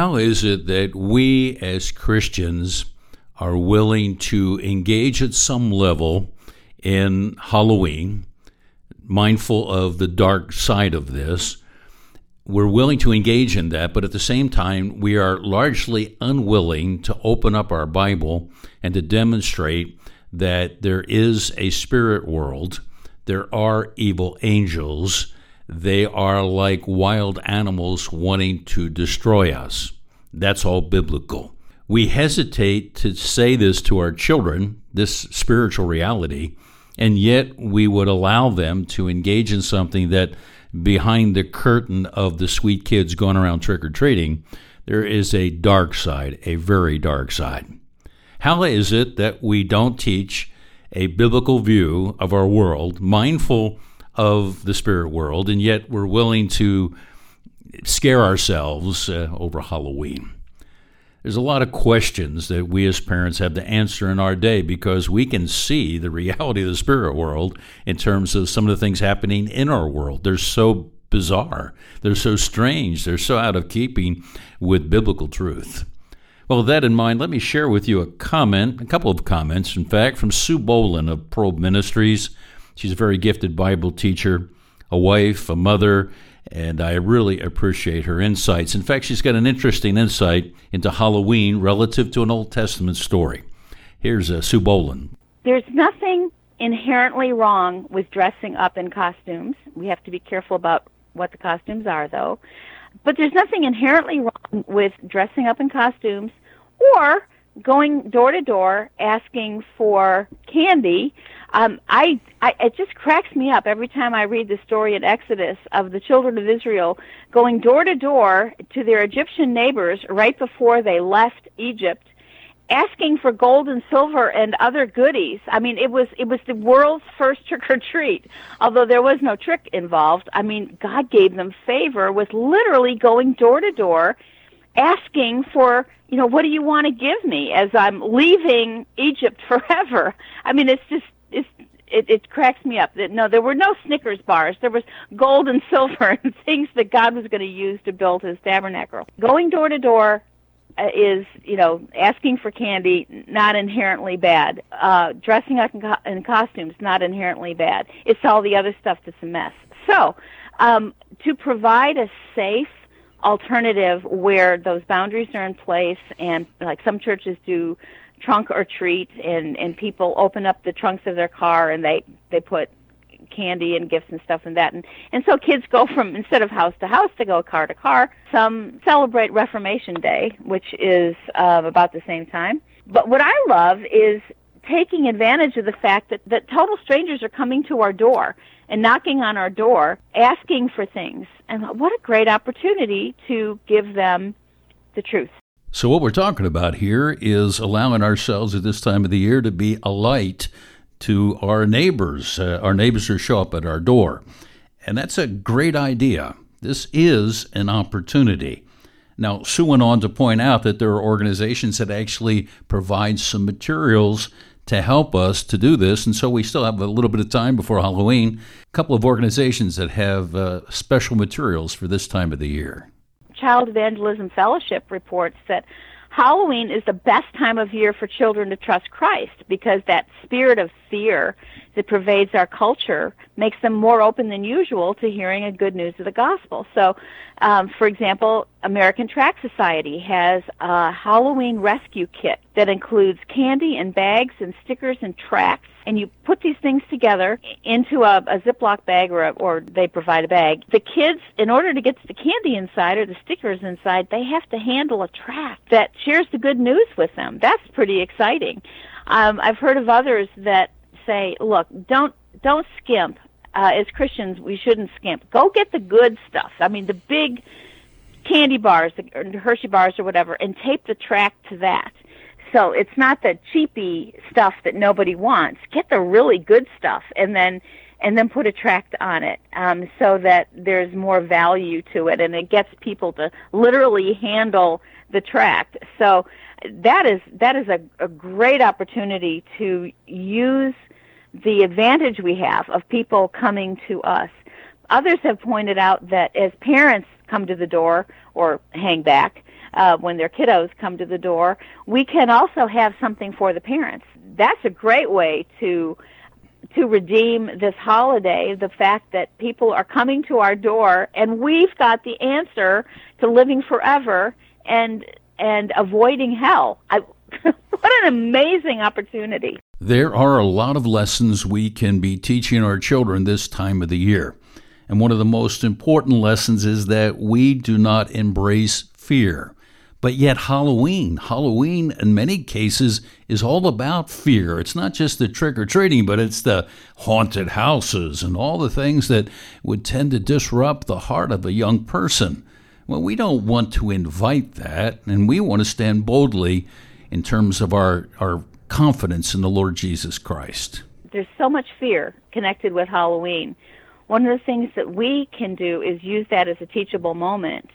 how is it that we as Christians are willing to engage at some level in Halloween, mindful of the dark side of this? We're willing to engage in that, but at the same time, we are largely unwilling to open up our Bible and to demonstrate that there is a spirit world, there are evil angels, they are like wild animals wanting to destroy us. That's all biblical. We hesitate to say this to our children, this spiritual reality, and yet we would allow them to engage in something that behind the curtain of the sweet kids going around trick or treating, there is a dark side, a very dark side. How is it that we don't teach a biblical view of our world, mindful of the spirit world, and yet we're willing to scare ourselves uh, over Halloween? There's a lot of questions that we as parents have to answer in our day because we can see the reality of the spirit world in terms of some of the things happening in our world. They're so bizarre, they're so strange, they're so out of keeping with biblical truth. Well, with that in mind, let me share with you a comment, a couple of comments, in fact, from Sue Bohlin of Probe Ministries. She's a very gifted Bible teacher, a wife, a mother, and I really appreciate her insights. In fact, she's got an interesting insight into Halloween relative to an Old Testament story. Here's uh, Sue Bohlin. There's nothing inherently wrong with dressing up in costumes. We have to be careful about what the costumes are, though. But there's nothing inherently wrong with dressing up in costumes or going door to door asking for candy um, I, I, it just cracks me up every time I read the story in Exodus of the children of Israel going door to door to their Egyptian neighbors right before they left Egypt, asking for gold and silver and other goodies. I mean, it was it was the world's first trick or treat. Although there was no trick involved, I mean, God gave them favor with literally going door to door, asking for you know, what do you want to give me as I'm leaving Egypt forever? I mean, it's just it, it cracks me up that no, there were no Snickers bars. There was gold and silver and things that God was going to use to build His tabernacle. Going door to door uh, is, you know, asking for candy not inherently bad. Uh, dressing up in, co- in costumes not inherently bad. It's all the other stuff that's a mess. So, um, to provide a safe alternative where those boundaries are in place, and like some churches do trunk or treat and and people open up the trunks of their car and they they put candy and gifts and stuff and that. And and so kids go from instead of house to house to go car to car. Some celebrate reformation day which is uh, about the same time. But what i love is taking advantage of the fact that that total strangers are coming to our door and knocking on our door asking for things. And what a great opportunity to give them the truth so, what we're talking about here is allowing ourselves at this time of the year to be a light to our neighbors, uh, our neighbors who show up at our door. And that's a great idea. This is an opportunity. Now, Sue went on to point out that there are organizations that actually provide some materials to help us to do this. And so we still have a little bit of time before Halloween. A couple of organizations that have uh, special materials for this time of the year. Child Evangelism Fellowship reports that Halloween is the best time of year for children to trust Christ because that spirit of fear that pervades our culture makes them more open than usual to hearing a good news of the gospel. So, um, for example, American Tract Society has a Halloween rescue kit that includes candy and bags and stickers and tracts. And you put these things together into a, a Ziploc bag, or a, or they provide a bag. The kids, in order to get the candy inside or the stickers inside, they have to handle a track that shares the good news with them. That's pretty exciting. Um, I've heard of others that say, look, don't don't skimp. Uh, as Christians, we shouldn't skimp. Go get the good stuff. I mean, the big candy bars, the Hershey bars or whatever, and tape the track to that. So it's not the cheapy stuff that nobody wants. Get the really good stuff, and then and then put a tract on it, um, so that there's more value to it, and it gets people to literally handle the tract. So that is that is a, a great opportunity to use the advantage we have of people coming to us. Others have pointed out that as parents come to the door or hang back, uh, when their kiddos come to the door, we can also have something for the parents. That's a great way to to redeem this holiday, the fact that people are coming to our door and we've got the answer to living forever and and avoiding hell. I, what an amazing opportunity. There are a lot of lessons we can be teaching our children this time of the year. And one of the most important lessons is that we do not embrace fear. But yet, Halloween, Halloween in many cases is all about fear. It's not just the trick or treating, but it's the haunted houses and all the things that would tend to disrupt the heart of a young person. Well, we don't want to invite that, and we want to stand boldly in terms of our, our confidence in the Lord Jesus Christ. There's so much fear connected with Halloween. One of the things that we can do is use that as a teachable moment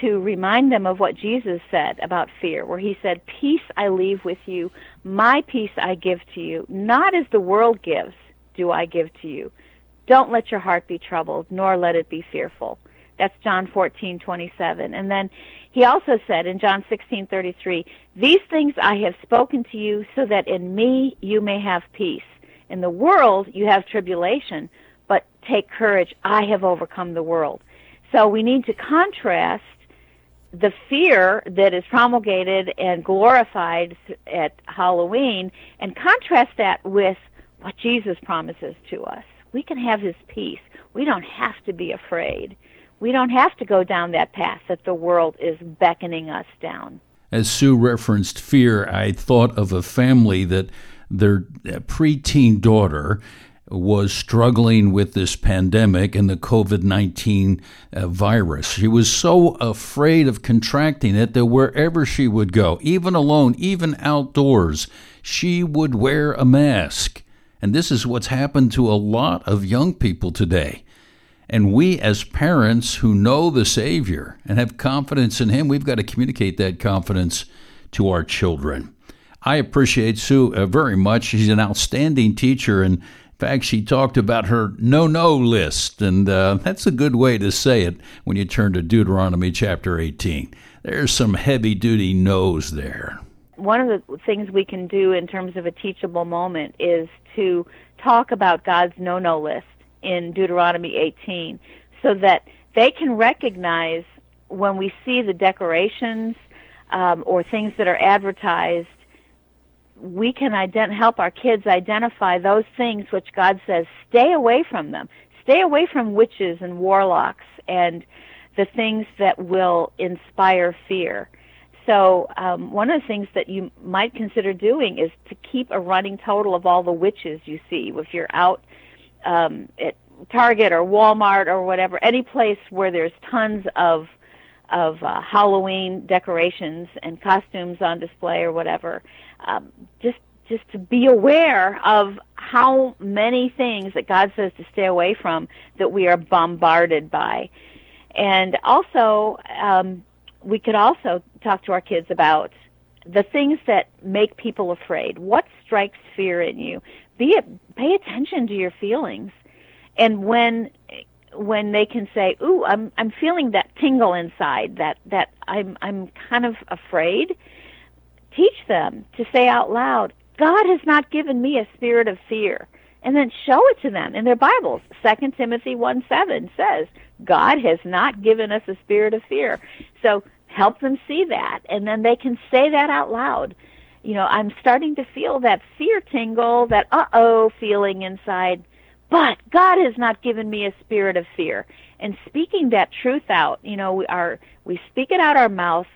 to remind them of what Jesus said about fear, where he said, Peace I leave with you, my peace I give to you. Not as the world gives, do I give to you. Don't let your heart be troubled, nor let it be fearful. That's John 14:27. And then he also said in John 16:33, "These things I have spoken to you so that in me you may have peace. In the world you have tribulation, but take courage, I have overcome the world." So we need to contrast the fear that is promulgated and glorified at Halloween and contrast that with what Jesus promises to us. We can have his peace. We don't have to be afraid. We don't have to go down that path that the world is beckoning us down. As Sue referenced fear, I thought of a family that their uh, preteen daughter was struggling with this pandemic and the COVID 19 uh, virus. She was so afraid of contracting it that wherever she would go, even alone, even outdoors, she would wear a mask. And this is what's happened to a lot of young people today. And we, as parents who know the Savior and have confidence in Him, we've got to communicate that confidence to our children. I appreciate Sue uh, very much. She's an outstanding teacher and in fact, she talked about her no no list, and uh, that's a good way to say it when you turn to Deuteronomy chapter 18. There's some heavy duty no's there. One of the things we can do in terms of a teachable moment is to talk about God's no no list in Deuteronomy 18 so that they can recognize when we see the decorations um, or things that are advertised we can ident- help our kids identify those things which God says stay away from them. Stay away from witches and warlocks and the things that will inspire fear. So, um, one of the things that you might consider doing is to keep a running total of all the witches you see. If you're out um, at Target or Walmart or whatever, any place where there's tons of of uh, Halloween decorations and costumes on display or whatever, um, just just to be aware of how many things that God says to stay away from that we are bombarded by, and also um, we could also talk to our kids about the things that make people afraid. What strikes fear in you? Be it, pay attention to your feelings, and when when they can say, "Ooh, I'm I'm feeling that tingle inside, that that I'm I'm kind of afraid." teach them to say out loud, God has not given me a spirit of fear. And then show it to them in their Bibles. Second Timothy 1 7 says, God has not given us a spirit of fear. So help them see that, and then they can say that out loud. You know, I'm starting to feel that fear tingle, that uh oh feeling inside, but God has not given me a spirit of fear. And speaking that truth out, you know, we are we speak it out our mouth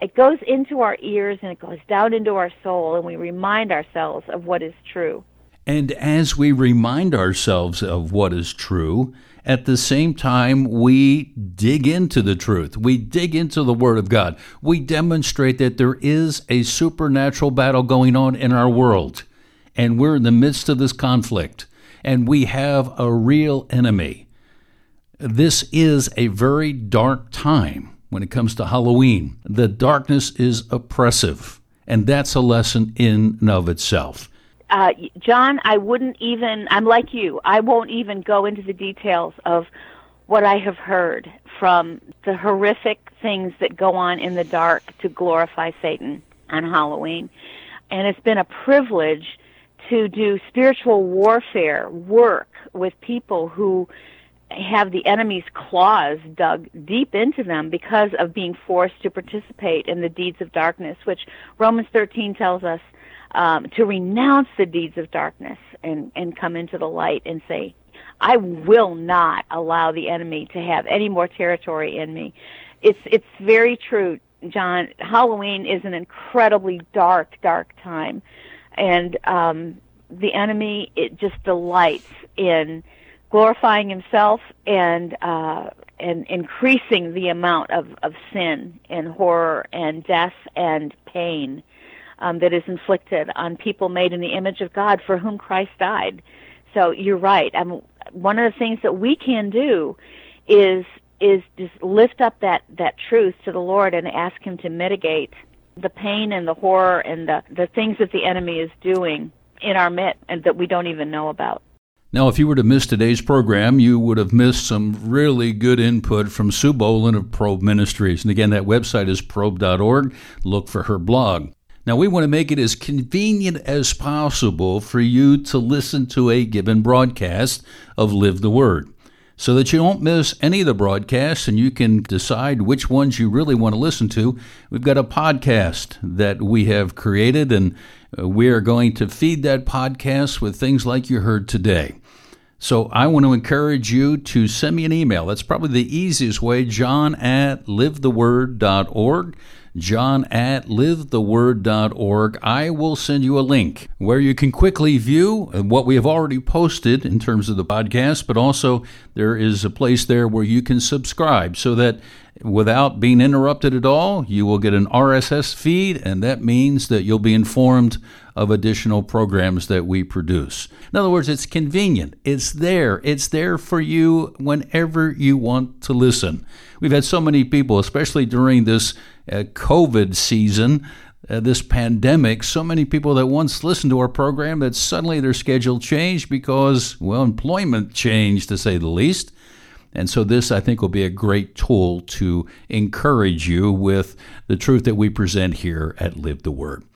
it goes into our ears and it goes down into our soul, and we remind ourselves of what is true. And as we remind ourselves of what is true, at the same time, we dig into the truth. We dig into the Word of God. We demonstrate that there is a supernatural battle going on in our world. And we're in the midst of this conflict. And we have a real enemy. This is a very dark time when it comes to Halloween. The darkness is oppressive, and that's a lesson in and of itself. Uh, John, I wouldn't even, I'm like you, I won't even go into the details of what I have heard from the horrific things that go on in the dark to glorify Satan on Halloween. And it's been a privilege to do spiritual warfare work with people who have the enemy's claws dug deep into them because of being forced to participate in the deeds of darkness, which Romans 13 tells us um, to renounce the deeds of darkness and, and come into the light and say, I will not allow the enemy to have any more territory in me. It's it's very true, John. Halloween is an incredibly dark, dark time, and um, the enemy it just delights in glorifying himself and uh, and increasing the amount of, of sin and horror and death and pain um, that is inflicted on people made in the image of God for whom Christ died. So you're right. I mean, one of the things that we can do is is just lift up that that truth to the Lord and ask Him to mitigate the pain and the horror and the the things that the enemy is doing in our midst and that we don't even know about. Now, if you were to miss today's program, you would have missed some really good input from Sue Bohlin of Probe Ministries. And again, that website is probe.org. Look for her blog. Now, we want to make it as convenient as possible for you to listen to a given broadcast of Live the Word so that you don't miss any of the broadcasts and you can decide which ones you really want to listen to. We've got a podcast that we have created, and Uh, we are going to feed that podcast with things like you heard today. So I want to encourage you to send me an email. That's probably the easiest way, john at livetheword.org john at livetheword.org. I will send you a link where you can quickly view what we have already posted in terms of the podcast, but also there is a place there where you can subscribe so that without being interrupted at all, you will get an RSS feed, and that means that you'll be informed of additional programs that we produce. In other words, it's convenient. It's there. It's there for you whenever you want to listen. We've had so many people, especially during this uh, COVID season, uh, this pandemic, so many people that once listened to our program that suddenly their schedule changed because, well, employment changed to say the least. And so, this I think will be a great tool to encourage you with the truth that we present here at Live the Word.